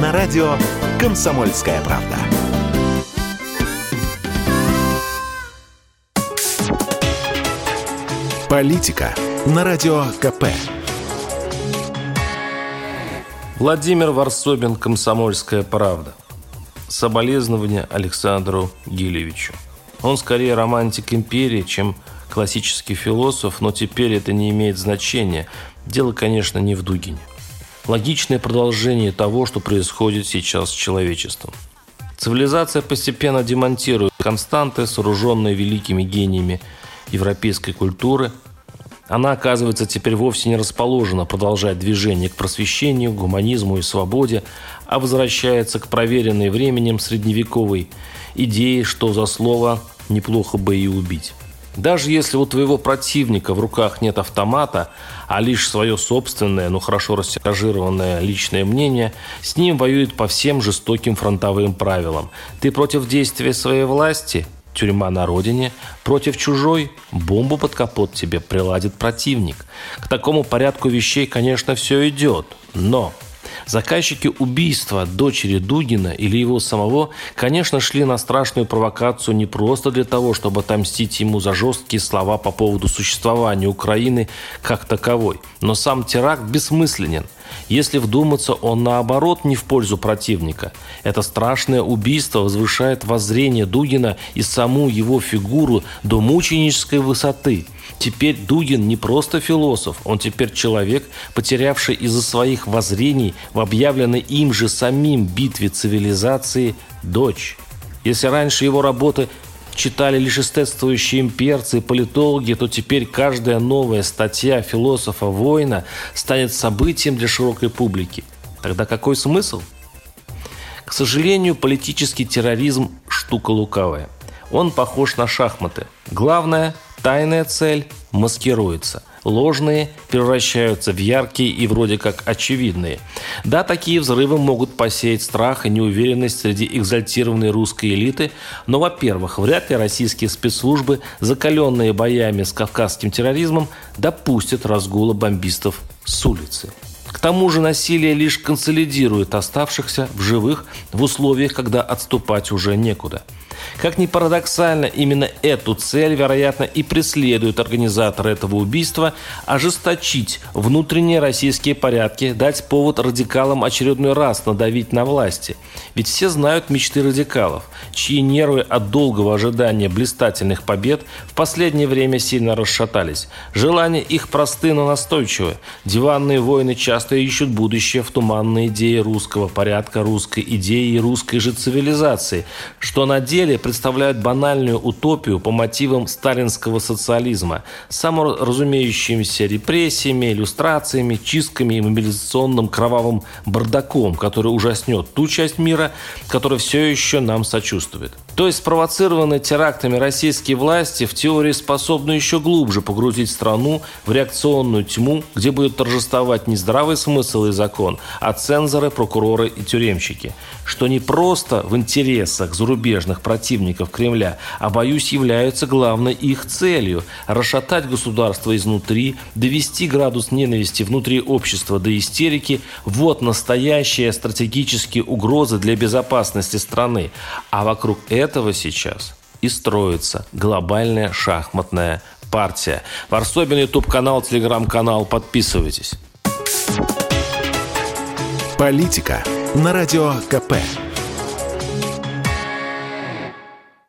на радио «Комсомольская правда». Политика на радио КП. Владимир Варсобин, «Комсомольская правда». Соболезнования Александру Гилевичу. Он скорее романтик империи, чем классический философ, но теперь это не имеет значения. Дело, конечно, не в Дугине. Логичное продолжение того, что происходит сейчас с человечеством. Цивилизация постепенно демонтирует константы, сооруженные великими гениями европейской культуры. Она, оказывается, теперь вовсе не расположена продолжать движение к просвещению, гуманизму и свободе, а возвращается к проверенной временем средневековой идее, что за слово неплохо бы и убить. Даже если у твоего противника в руках нет автомата, а лишь свое собственное, но хорошо растиражированное личное мнение, с ним воюет по всем жестоким фронтовым правилам. Ты против действия своей власти – тюрьма на родине, против чужой – бомбу под капот тебе приладит противник. К такому порядку вещей, конечно, все идет, но Заказчики убийства дочери Дугина или его самого, конечно, шли на страшную провокацию не просто для того, чтобы отомстить ему за жесткие слова по поводу существования Украины как таковой. Но сам теракт бессмысленен. Если вдуматься, он наоборот не в пользу противника. Это страшное убийство возвышает воззрение Дугина и саму его фигуру до мученической высоты – Теперь Дугин не просто философ, он теперь человек, потерявший из-за своих воззрений в объявленной им же самим битве цивилизации дочь. Если раньше его работы читали лишь эстетствующие имперцы и политологи, то теперь каждая новая статья философа-воина станет событием для широкой публики. Тогда какой смысл? К сожалению, политический терроризм – штука лукавая. Он похож на шахматы. Главное – Тайная цель маскируется. Ложные превращаются в яркие и вроде как очевидные. Да, такие взрывы могут посеять страх и неуверенность среди экзальтированной русской элиты, но, во-первых, вряд ли российские спецслужбы, закаленные боями с кавказским терроризмом, допустят разгула бомбистов с улицы. К тому же насилие лишь консолидирует оставшихся в живых в условиях, когда отступать уже некуда – как ни парадоксально, именно эту цель, вероятно, и преследуют организаторы этого убийства – ожесточить внутренние российские порядки, дать повод радикалам очередной раз надавить на власти. Ведь все знают мечты радикалов, чьи нервы от долгого ожидания блистательных побед в последнее время сильно расшатались. Желания их просты, но настойчивы. Диванные воины часто ищут будущее в туманной идее русского порядка, русской идеи и русской же цивилизации, что на деле деле представляют банальную утопию по мотивам сталинского социализма, саморазумеющимися репрессиями, иллюстрациями, чистками и мобилизационным кровавым бардаком, который ужаснет ту часть мира, которая все еще нам сочувствует. То есть спровоцированные терактами российские власти в теории способны еще глубже погрузить страну в реакционную тьму, где будет торжествовать не здравый смысл и закон, а цензоры, прокуроры и тюремщики. Что не просто в интересах зарубежных противников Кремля, а, боюсь, являются главной их целью – расшатать государство изнутри, довести градус ненависти внутри общества до истерики – вот настоящие стратегические угрозы для безопасности страны. А вокруг этого сейчас и строится глобальная шахматная партия. Варсобин, YouTube-канал, Телеграм-канал. Подписывайтесь. Политика на Радио КП.